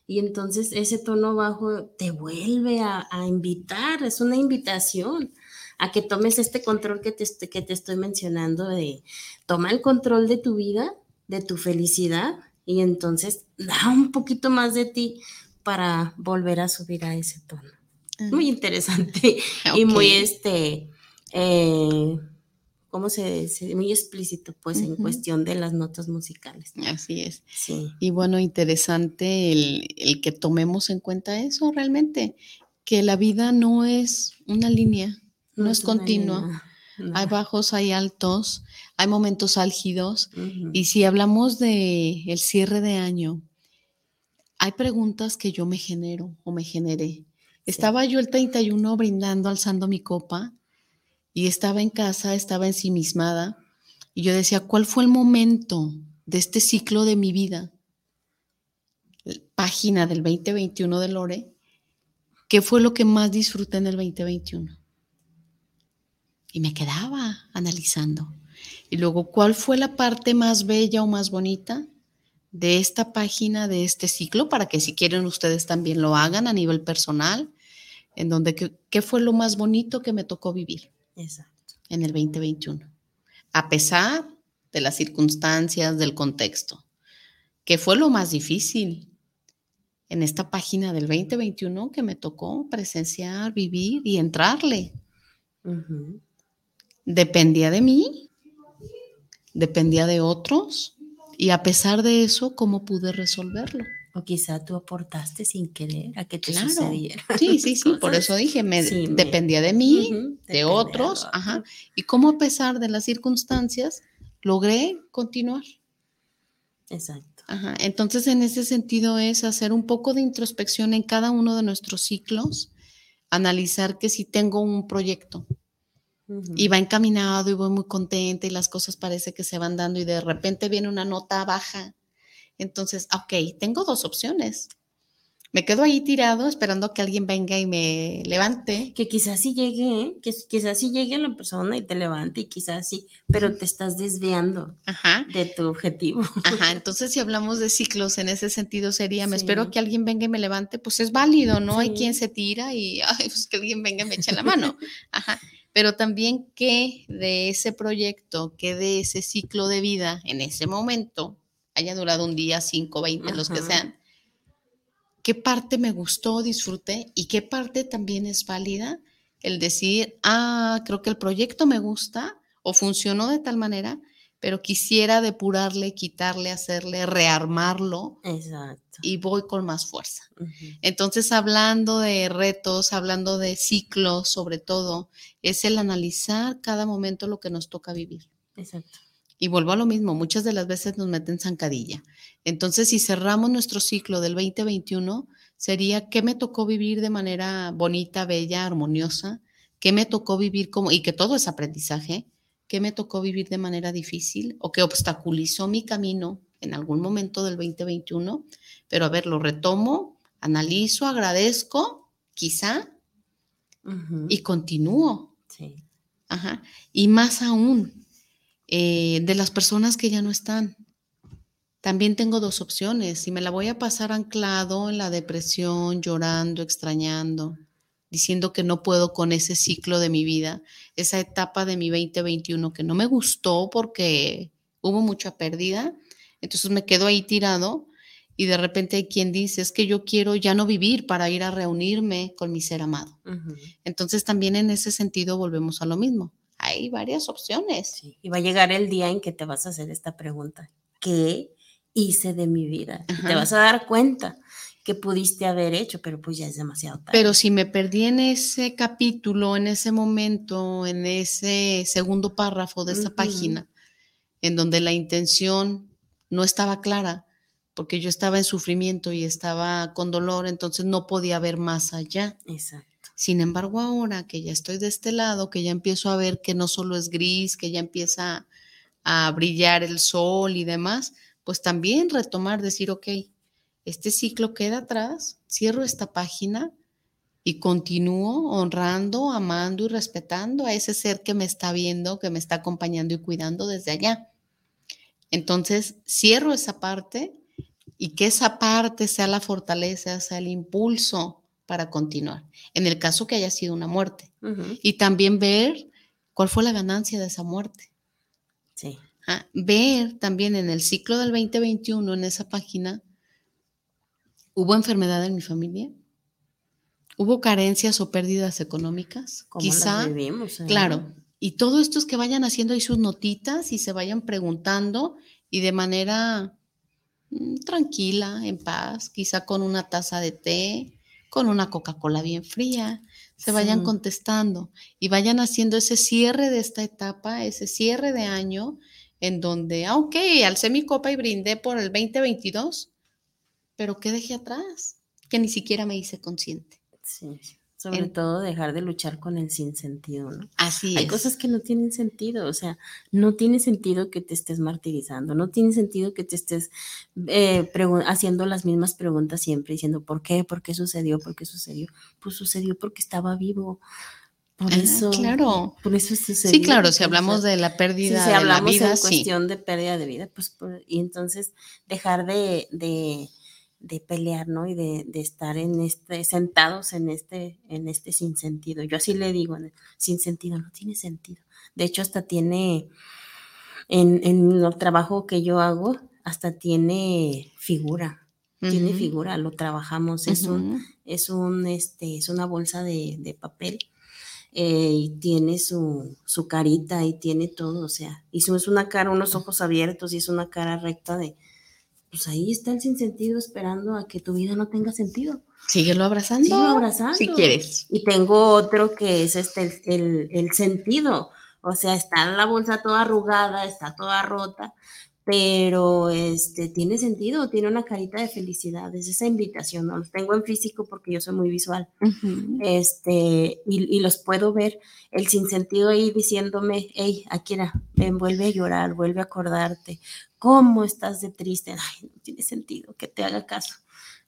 Y entonces ese tono bajo te vuelve a, invitar, es una invitación a que tomes este control que te, que te estoy mencionando de toma el control de tu vida, de tu felicidad y entonces da un poquito más de ti para volver a subir a ese tono muy interesante y muy este, eh, ¿cómo se dice? Muy explícito, pues, en cuestión de las notas musicales. Así es. Y bueno, interesante el, que tomemos en cuenta eso realmente, que la vida no es una línea, no, es, continua. Hay bajos, hay altos, hay momentos álgidos. Y si hablamos de el cierre de año, hay preguntas que yo me genero o me generé. Estaba yo el 31 brindando, alzando mi copa y estaba en casa, estaba ensimismada y yo decía, ¿cuál fue el momento de este ciclo de mi vida? Página del 2021 de Lore, ¿qué fue lo que más disfruté en el 2021? Y me quedaba analizando. Y luego, ¿cuál fue la parte más bella o más bonita de esta página, de este ciclo? Para que si quieren ustedes también lo hagan a nivel personal en donde qué fue lo más bonito que me tocó vivir en el 2021, a pesar de las circunstancias, del contexto. ¿Qué fue lo más difícil en esta página del 2021 que me tocó presenciar, vivir y entrarle? Dependía de mí, dependía de otros y a pesar de eso, ¿cómo pude resolverlo? O quizá tú aportaste sin querer a que te sucediera. Sí, sí, sí, por eso dije, me, dependía de mí, de otros, ajá. Y cómo a pesar de las circunstancias logré continuar. Exacto. Ajá. Entonces, en ese sentido es hacer un poco de introspección en cada uno de nuestros ciclos, analizar que si tengo un proyecto y va encaminado y voy muy contenta y las cosas parece que se van dando y de repente viene una nota baja entonces, ok, tengo dos opciones. Me quedo ahí tirado esperando que alguien venga y me levante. Que quizás sí llegue, ¿eh? que quizás sí llegue la persona y te levante y quizás sí, pero te estás desviando de tu objetivo. Ajá, entonces si hablamos de ciclos en ese sentido sería, me espero que alguien venga y me levante, pues es válido, ¿no? Hay quien se tira y, ay, pues que alguien venga y me eche la mano. Ajá, pero también que de ese proyecto, que de ese ciclo de vida en ese momento, haya durado un día, cinco, veinte, los que sean, qué parte me gustó, disfruté y qué parte también es válida el decir, ah, creo que el proyecto me gusta o funcionó de tal manera, pero quisiera depurarle, quitarle, hacerle, rearmarlo. Exacto. Y voy con más fuerza. Entonces, hablando de retos, hablando de ciclos, sobre todo, es el analizar cada momento lo que nos toca vivir. Exacto. Y vuelvo a lo mismo, muchas de las veces nos meten zancadilla. Entonces, si cerramos nuestro ciclo del 2021, sería qué me tocó vivir de manera bonita, bella, armoniosa, qué me tocó vivir como, y que todo es aprendizaje, qué me tocó vivir de manera difícil o qué obstaculizó mi camino en algún momento del 2021, pero a ver, lo retomo, analizo, agradezco, quizá, y continúo. Sí. Ajá. Y más aún, eh, de las personas que ya no están. También tengo dos opciones. Si me la voy a pasar anclado en la depresión, llorando, extrañando, diciendo que no puedo con ese ciclo de mi vida, esa etapa de mi 2021 que no me gustó porque hubo mucha pérdida, entonces me quedo ahí tirado y de repente hay quien dice, es que yo quiero ya no vivir para ir a reunirme con mi ser amado. Entonces también en ese sentido volvemos a lo mismo. Hay varias opciones. Y va a llegar el día en que te vas a hacer esta pregunta. ¿Qué hice de mi vida? Te vas a dar cuenta que pudiste haber hecho, pero pues ya es demasiado tarde. Pero si me perdí en ese capítulo, en ese momento, en ese segundo párrafo de esa página, en donde la intención no estaba clara, porque yo estaba en sufrimiento y estaba con dolor, entonces no podía ver más allá. Exacto. Sin embargo, ahora que ya estoy de este lado, que ya empiezo a ver que no solo es gris, que ya empieza a brillar el sol y demás, pues también retomar, decir, ok, este ciclo queda atrás, cierro esta página y continúo honrando, amando y respetando a ese ser que me está viendo, que me está acompañando y cuidando desde allá. Entonces, cierro esa parte y que esa parte sea la fortaleza, sea el impulso para continuar, en el caso que haya sido una muerte. Y también ver cuál fue la ganancia de esa muerte. Sí. Ah, ver también en el ciclo del 2021, en esa página, ¿Hubo enfermedad en mi familia? ¿Hubo carencias o pérdidas económicas? Quizá. vivimos, eh? Claro. Y todo esto es que vayan haciendo ahí sus notitas y se vayan preguntando y de manera mm, tranquila, en paz, quizá con una taza de té, con una Coca-Cola bien fría, se vayan contestando y vayan haciendo ese cierre de esta etapa, ese cierre de año en donde, ah, ok, alcé mi copa y brindé por el 2022, pero ¿qué dejé atrás? Que ni siquiera me hice consciente. Sí, sobre todo dejar de luchar con el sinsentido, ¿no? Así es. Hay cosas que no tienen sentido, o sea, no tiene sentido que te estés martirizando, no tiene sentido que te estés eh, haciendo las mismas preguntas siempre, diciendo, ¿por qué? ¿Por qué sucedió? ¿Por qué sucedió? Pues sucedió porque estaba vivo. Por ah, eso, claro. Por eso sucedió. Sí, claro, si hablamos de la pérdida si de la vida, en cuestión de pérdida de vida, pues, y entonces dejar de de pelear, ¿no? Y de, estar en este, sentados en este, en este sinsentido. Yo así le digo, sin sentido, no tiene sentido. De hecho, hasta tiene, en, el trabajo que yo hago, hasta tiene figura. Tiene figura, lo trabajamos, es un, es un, este, es una bolsa de, papel. Eh, y tiene su, su, carita y tiene todo, o sea, y es una cara, unos ojos abiertos y es una cara recta de, pues ahí está el sinsentido esperando a que tu vida no tenga sentido. Síguelo abrazando. Síguelo abrazando. Si quieres. Y tengo otro que es este, el, el, sentido. O sea, está la bolsa toda arrugada, está toda rota, pero este, tiene sentido, tiene una carita de felicidad, es esa invitación, ¿no? Los tengo en físico porque yo soy muy visual, este, y, los puedo ver, el sinsentido ahí diciéndome, hey, Akira, ven, vuelve a llorar, vuelve a acordarte, ¿cómo estás de triste? Ay, no tiene sentido que te haga caso.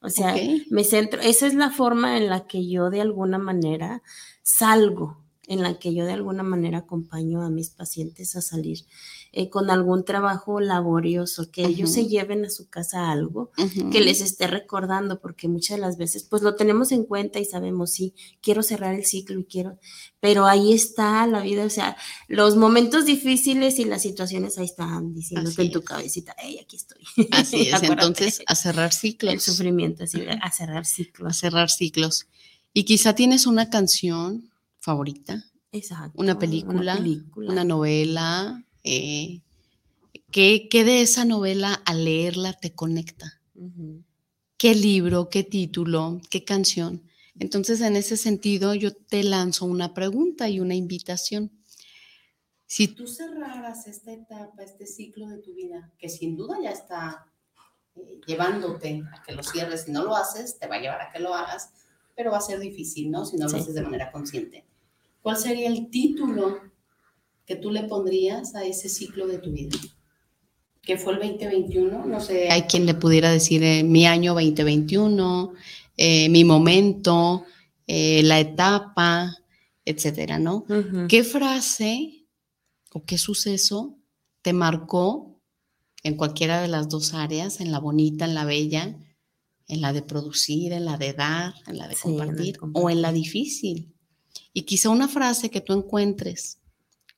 O sea, me centro, esa es la forma en la que yo de alguna manera salgo, en la que yo de alguna manera acompaño a mis pacientes a salir eh, con algún trabajo laborioso, que ellos se lleven a su casa algo que les esté recordando, porque muchas de las veces pues lo tenemos en cuenta y sabemos, sí, quiero cerrar el ciclo y quiero, pero ahí está la vida, o sea, los momentos difíciles y las situaciones ahí están diciéndote en tu cabecita, hey, aquí estoy. Así es, entonces a cerrar ciclos. El sufrimiento, así, a cerrar ciclos. A cerrar ciclos. Y quizá tienes una canción favorita. Exacto. Una película, una, película. una novela, eh, ¿Qué, de esa novela al leerla te conecta? ¿Qué libro, qué título, qué canción? Entonces, en ese sentido, yo te lanzo una pregunta y una invitación. Si tú cerraras esta etapa, este ciclo de tu vida, que sin duda ya está eh, llevándote a que lo cierres, si no lo haces, te va a llevar a que lo hagas, pero va a ser difícil, ¿no? Si no lo haces de manera consciente. ¿Cuál sería el título que tú le pondrías a ese ciclo de tu vida? ¿Qué fue el 2021? No sé, hay quien le pudiera decir eh, mi año 2021, eh, mi momento, la etapa, etcétera, ¿no? ¿Qué frase o qué suceso te marcó en cualquiera de las dos áreas, en la bonita, en la bella, en la de producir, en la de dar, en la de, compartir, o en la difícil. Y quizá una frase que tú encuentres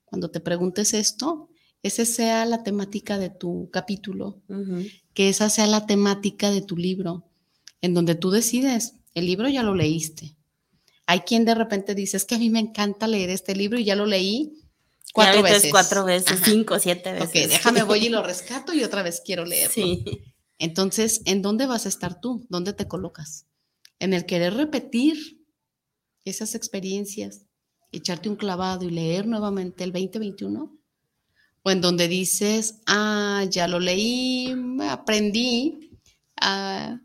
cuando te preguntes esto, esa sea la temática de tu capítulo, que esa sea la temática de tu libro, en donde tú decides, el libro ya lo leíste. Hay quien de repente dice, es que a mí me encanta leer este libro y ya lo leí, Cuatro veces. Cuatro veces, cinco, siete veces. Ok, déjame, voy y lo rescato y otra vez quiero leerlo. Sí. Entonces, ¿en dónde vas a estar tú? ¿Dónde te colocas? ¿En el querer repetir esas experiencias, echarte un clavado y leer nuevamente el 2021? ¿O en donde dices, ah, ya lo leí, aprendí, ah,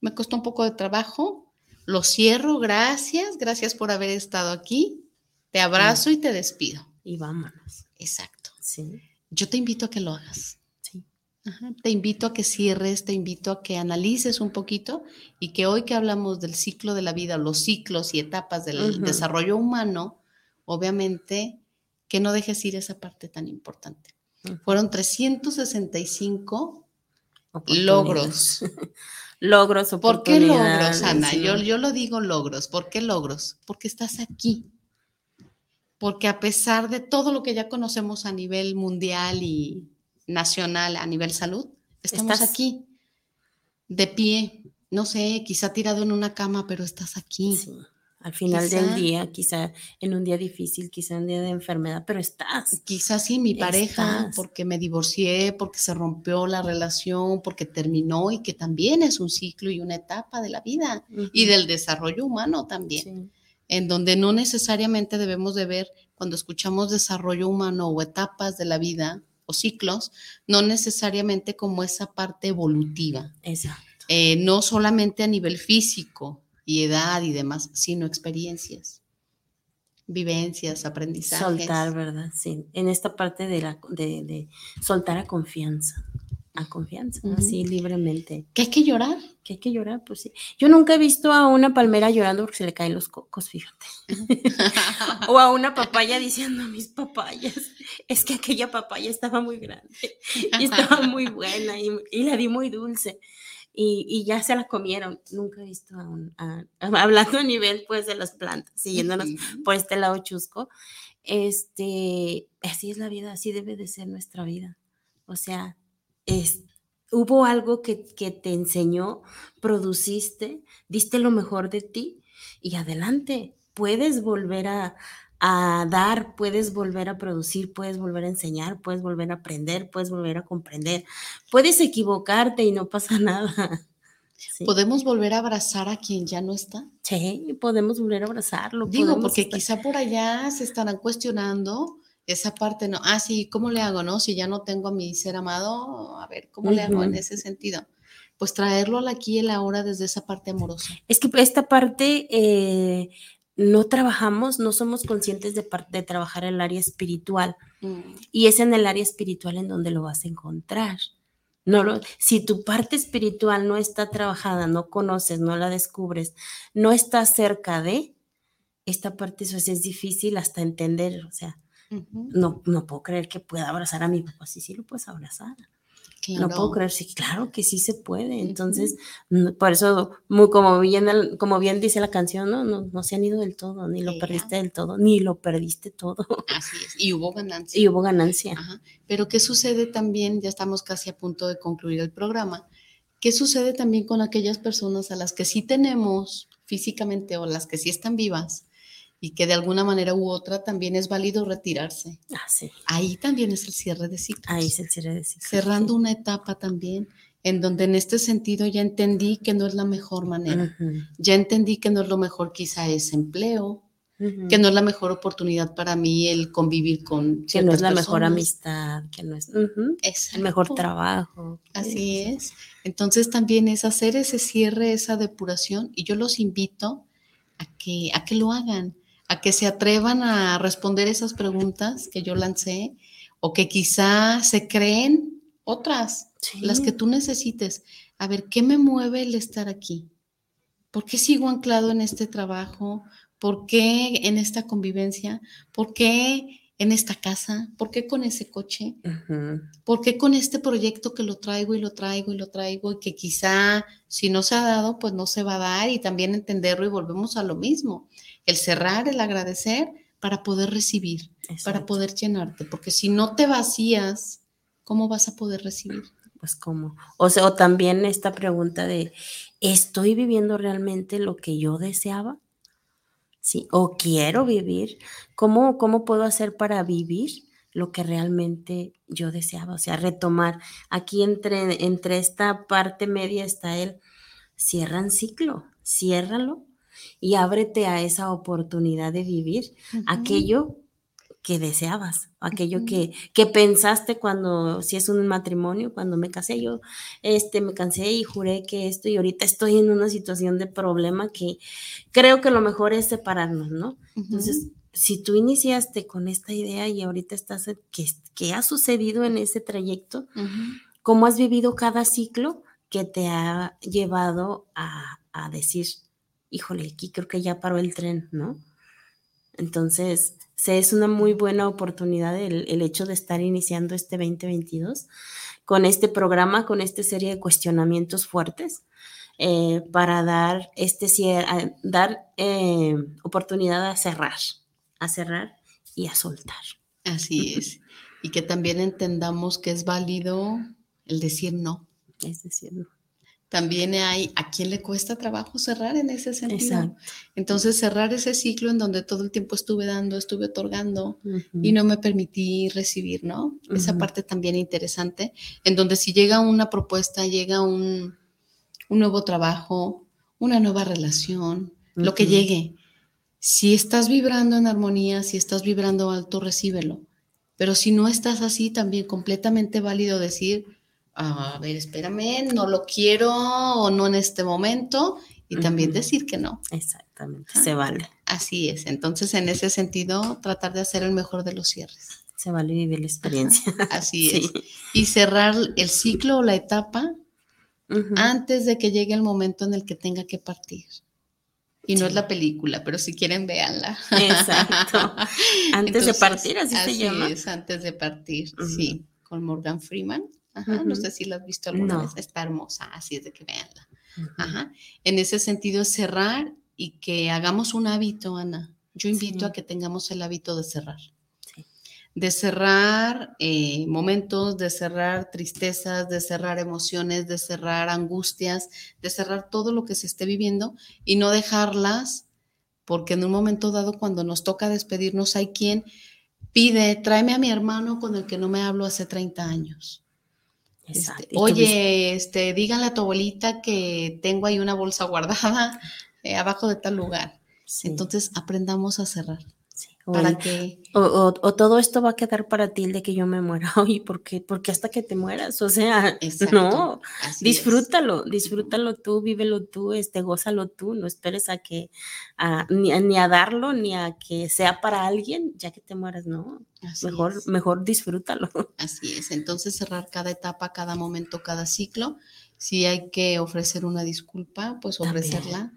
me costó un poco de trabajo, lo cierro, gracias, gracias por haber estado aquí, te abrazo y te despido? y vámonos. Exacto. Sí. Yo te invito a que lo hagas. Sí. Te invito a que cierres, te invito a que analices un poquito y que hoy que hablamos del ciclo de la vida, los ciclos y etapas del desarrollo humano, obviamente que no dejes ir esa parte tan importante. Fueron 365 logros. logros, ¿Por qué logros, Ana? Yo, yo lo digo logros. ¿Por qué logros? Porque estás aquí porque a pesar de todo lo que ya conocemos a nivel mundial y nacional, a nivel salud, estamos aquí, de pie, no sé, quizá tirado en una cama, pero estás aquí. Al final del día, quizá en un día difícil, quizá en un día de enfermedad, pero estás. Quizá sí, mi pareja, porque me divorcié, porque se rompió la relación, porque terminó y que también es un ciclo y una etapa de la vida y del desarrollo humano también en donde no necesariamente debemos de ver cuando escuchamos desarrollo humano o etapas de la vida o ciclos, no necesariamente como esa parte evolutiva. Exacto. Eh, no solamente a nivel físico y edad y demás, sino experiencias, vivencias, aprendizajes. Soltar, ¿verdad? Sí, en esta parte de, la, de, de soltar a confianza a confianza, así libremente. ¿Que hay que llorar? Que hay que llorar, pues sí. Yo nunca he visto a una palmera llorando porque se le caen los cocos, fíjate. o a una papaya diciendo, mis papayas, es que aquella papaya estaba muy grande y estaba muy buena y, la di muy dulce. Y, ya se la comieron. Nunca he visto a un, hablando a nivel pues de las plantas, siguiéndonos por este lado chusco, este, así es la vida, así debe de ser nuestra vida. O sea, hubo algo que, te enseñó, produciste, diste lo mejor de ti y adelante, puedes volver a, dar, puedes volver a producir, puedes volver a enseñar, puedes volver a aprender, puedes volver a comprender, puedes equivocarte y no pasa nada. ¿Podemos volver a abrazar a quien ya no está? Sí, podemos volver a abrazarlo. Digo, porque quizá por allá se estarán cuestionando esa parte, no, ah, sí, ¿cómo le hago, no? Si ya no tengo a mi ser amado, a ver, ¿cómo le hago en ese sentido? Pues traerlo al aquí y la hora desde esa parte amorosa. Es que esta parte eh, no trabajamos, no somos conscientes de, de trabajar el área espiritual. Mm. Y es en el área espiritual en donde lo vas a encontrar. No lo, si tu parte espiritual no está trabajada, no conoces, no la descubres, no está cerca de, esta parte eso es difícil hasta entender, o sea, no, no puedo creer que pueda abrazar a mi papá. Sí, sí lo puedes abrazar. No puedo creer, sí, claro que sí se puede. Entonces, por eso, muy, como, bien, como bien dice la canción, ¿no? No, no se han ido del todo, ni lo perdiste del todo, ni lo perdiste todo. Así es, y hubo ganancia. Y hubo ganancia. Pero ¿qué sucede también? Ya estamos casi a punto de concluir el programa. ¿Qué sucede también con aquellas personas a las que sí tenemos físicamente o las que sí están vivas, y que de alguna manera u otra también es válido retirarse. Ah, sí. Ahí también es el cierre de ciclos. Ahí es el cierre de ciclos. Cerrando una etapa también en donde en este sentido ya entendí que no es la mejor manera. Ya entendí que no es lo mejor quizá ese empleo, que no es la mejor oportunidad para mí el convivir con que no es la mejor amistad, que no es, el mejor trabajo. Así es. Entonces también es hacer ese cierre, esa depuración y yo los invito a que a que lo hagan, a que se atrevan a responder esas preguntas que yo lancé o que quizá se creen otras, las que tú necesites. A ver, ¿qué me mueve el estar aquí? ¿Por qué sigo anclado en este trabajo? ¿Por qué en esta convivencia? ¿Por qué en esta casa? ¿Por qué con ese coche? ¿Por qué con este proyecto que lo traigo y lo traigo y lo traigo y que quizá si no se ha dado, pues no se va a dar y también entenderlo y volvemos a lo mismo. El cerrar, el agradecer para poder recibir, para poder llenarte, porque si no te vacías, ¿cómo vas a poder recibir? Pues cómo. O sea, o también esta pregunta de, ¿estoy viviendo realmente lo que yo deseaba? ¿Sí? O quiero vivir, ¿cómo, cómo puedo hacer para vivir lo que realmente yo deseaba? O sea, retomar. Aquí entre, entre esta parte media está el cierran ciclo, ciérralo y ábrete a esa oportunidad de vivir aquello que deseabas, aquello que, que, pensaste cuando, si es un matrimonio, cuando me casé, yo este, me cansé y juré que esto y ahorita estoy en una situación de problema que creo que lo mejor es separarnos, ¿no? Entonces, si tú iniciaste con esta idea y ahorita estás, ¿qué, qué ha sucedido en ese trayecto? ¿Cómo has vivido cada ciclo que te ha llevado a, a decir, híjole, aquí creo que ya paró el tren, ¿no? Entonces, es una muy buena oportunidad el, hecho de estar iniciando este 2022 con este programa, con esta serie de cuestionamientos fuertes. Eh, para dar este dar eh, oportunidad a cerrar, a cerrar y a soltar. Así es. Y que también entendamos que es válido el decir no. Es decir no también hay a quién le cuesta trabajo cerrar en ese sentido. Entonces, cerrar ese ciclo en donde todo el tiempo estuve dando, estuve otorgando y no me permití recibir, ¿no? Esa parte también interesante, en donde si llega una propuesta, llega un, nuevo trabajo, una nueva relación, lo que llegue. Si estás vibrando en armonía, si estás vibrando alto, recíbelo. Pero si no estás así, también completamente válido decir, a ver, espérame, no lo quiero o no en este momento, y también decir que no. Exactamente, se vale. Así es, entonces en ese sentido, tratar de hacer el mejor de los cierres. Se vale vivir la experiencia. Así es. Y cerrar el ciclo o la etapa antes de que llegue el momento en el que tenga que partir. Y no es la película, pero si quieren, véanla. Exacto. Antes de partir, así, se llama. Es, antes de partir, sí, con Morgan Freeman. No sé si la has visto alguna vez. Está hermosa, así es de que veanla. Ajá. En ese sentido, cerrar y que hagamos un hábito, Ana. Yo invito a que tengamos el hábito de cerrar. De cerrar eh, momentos, de cerrar tristezas, de cerrar emociones, de cerrar angustias, de cerrar todo lo que se esté viviendo y no dejarlas, porque en un momento dado, cuando nos toca despedirnos, hay quien pide, tráeme a mi hermano con el que no me hablo hace 30 años. Este, oye, este, díganle a tu abuelita que tengo ahí una bolsa guardada eh, abajo de tal lugar. Entonces aprendamos a cerrar. Para que... O, todo esto va a quedar para ti el de que yo me muera. Oye, ¿por qué? Porque hasta que te mueras, o sea, no, disfrútalo, disfrútalo tú, vívelo tú, este, gózalo tú, no esperes a que, ni, ni, a darlo, ni a que sea para alguien, ya que te mueras, no mejor, mejor disfrútalo. Así es. Entonces cerrar cada etapa, cada momento, cada ciclo. Si hay que ofrecer una disculpa, pues ofrecerla.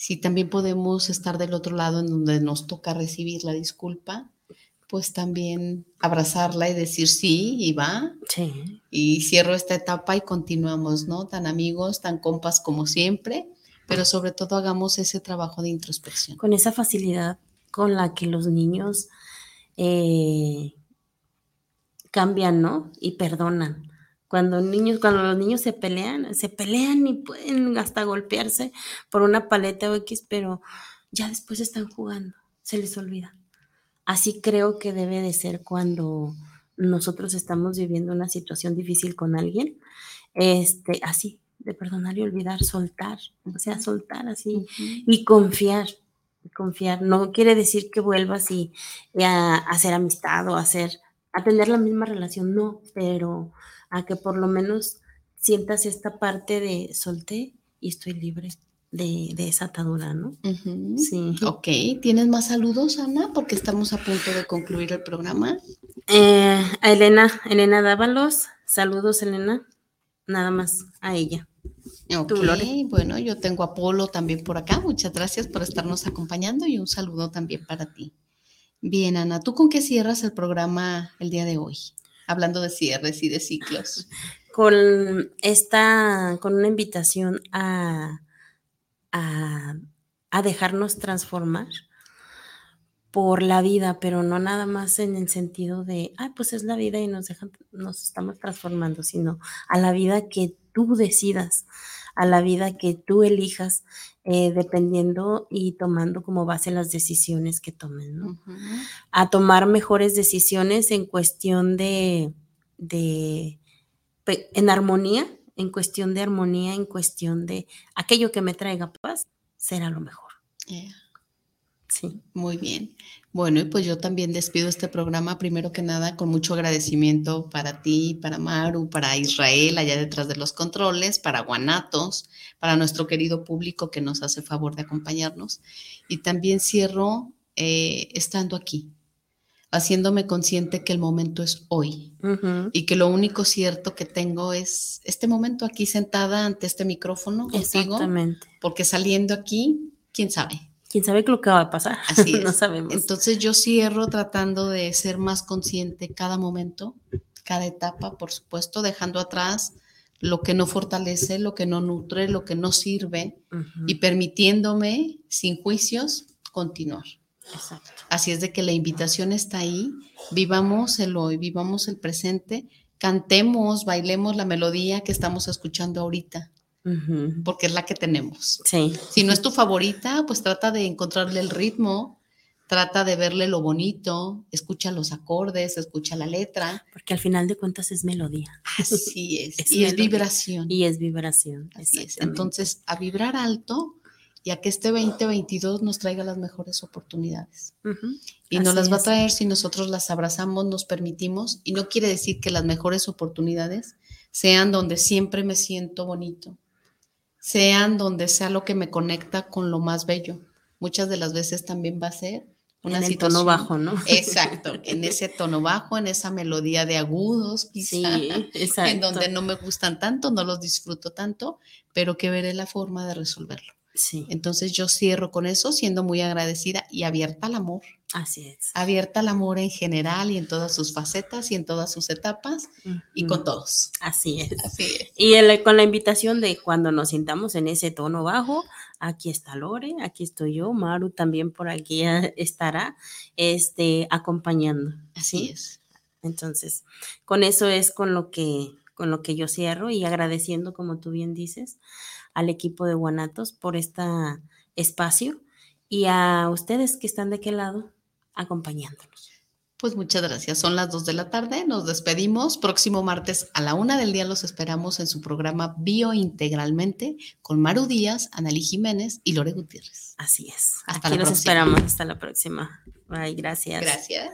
Si también podemos estar del otro lado en donde nos toca recibir la disculpa, pues también abrazarla y decir sí y va. Sí. Y cierro esta etapa y continuamos, ¿no? Tan amigos, tan compas como siempre, pero sobre todo hagamos ese trabajo de introspección. Con esa facilidad con la que los niños eh, cambian, ¿no? Y perdonan. Cuando, niños, cuando los niños se pelean, se pelean y pueden hasta golpearse por una paleta o X, pero ya después están jugando. se les olvida. Así creo que debe de ser cuando nosotros estamos viviendo una situación difícil con alguien, este, así, de perdonar y olvidar, soltar, o sea, soltar así y confiar, confiar. No quiere decir que vuelvas y, a, hacer amistad o a hacer, a tener la misma relación, no, pero a que por lo menos sientas esta parte de solté y estoy libre de, esa atadura, ¿no? Sí. Ok, ¿tienes más saludos, Ana? Porque estamos a punto de concluir el programa. Eh, a Elena, Elena Dávalos, saludos, Elena, nada más a ella. Ok, bueno, yo tengo a Polo también por acá. Muchas gracias por estarnos acompañando y un saludo también para ti. Bien, Ana, ¿tú con qué cierras el programa el día de hoy? Hablando de cierres y de ciclos. Con esta, con una invitación a, a, dejarnos transformar por la vida, pero no nada más en el sentido de, ay, pues es la vida y nos, dejan, nos estamos transformando, sino a la vida que tú decidas, a la vida que tú elijas, eh, dependiendo y tomando como base las decisiones que tomen, ¿no? A tomar mejores decisiones en cuestión de, de, en armonía, en cuestión de armonía, en cuestión de aquello que me traiga paz, será lo mejor. Sí. Muy bien. Bueno, y pues yo también despido este programa primero que nada con mucho agradecimiento para ti, para Maru, para Israel allá detrás de los controles, para Guanatos, para nuestro querido público que nos hace favor de acompañarnos. Y también cierro eh, estando aquí, haciéndome consciente que el momento es hoy y que lo único cierto que tengo es este momento aquí sentada ante este micrófono contigo. Porque saliendo aquí, quién sabe quién sabe lo que va a pasar. Así no sabemos. Entonces yo cierro tratando de ser más consciente cada momento, cada etapa, por supuesto, dejando atrás lo que no fortalece, lo que no nutre, lo que no sirve y permitiéndome, sin juicios, continuar. Exacto. Así es de que la invitación está ahí, vivamos el hoy, vivamos el presente, cantemos, bailemos la melodía que estamos escuchando ahorita porque es la que tenemos. Sí. Si no es tu favorita, pues trata de encontrarle el ritmo, trata de verle lo bonito, escucha los acordes, escucha la letra. Porque al final de cuentas es melodía. Así es. y es vibración. Y es vibración. Así es. Entonces, a vibrar alto y a que este 2022 nos traiga las mejores oportunidades. Y nos las va a traer si nosotros las abrazamos, nos permitimos. Y no quiere decir que las mejores oportunidades sean donde siempre me siento bonito, sean donde sea lo que me conecta con lo más bello. Muchas de las veces también va a ser una en el tono bajo, ¿no? Exacto, en ese tono bajo, en esa melodía de agudos, quizá, sí, exacto. en donde no me gustan tanto, no los disfruto tanto, pero que veré la forma de resolverlo. Sí. Entonces yo cierro con eso, siendo muy agradecida y abierta al amor. Así es. Abierta al amor en general y en todas sus facetas y en todas sus etapas y con todos. Así es. Así es. Y con la invitación de cuando nos sintamos en ese tono bajo, aquí está Lore, aquí estoy yo, Maru también por aquí estará este, acompañando. Así es. Entonces, con eso es con lo que con lo que yo cierro y agradeciendo, como tú bien dices, al equipo de Guanatos por este espacio y a ustedes que están de aquel lado acompañándonos. Pues muchas gracias. Son las dos de la tarde. Nos despedimos. Próximo martes a la una del día los esperamos en su programa Biointegralmente con Maru Díaz, Analí Jiménez y Lore Gutiérrez. Así es. Hasta Aquí los esperamos. Hasta la próxima. Bye. Gracias. Gracias.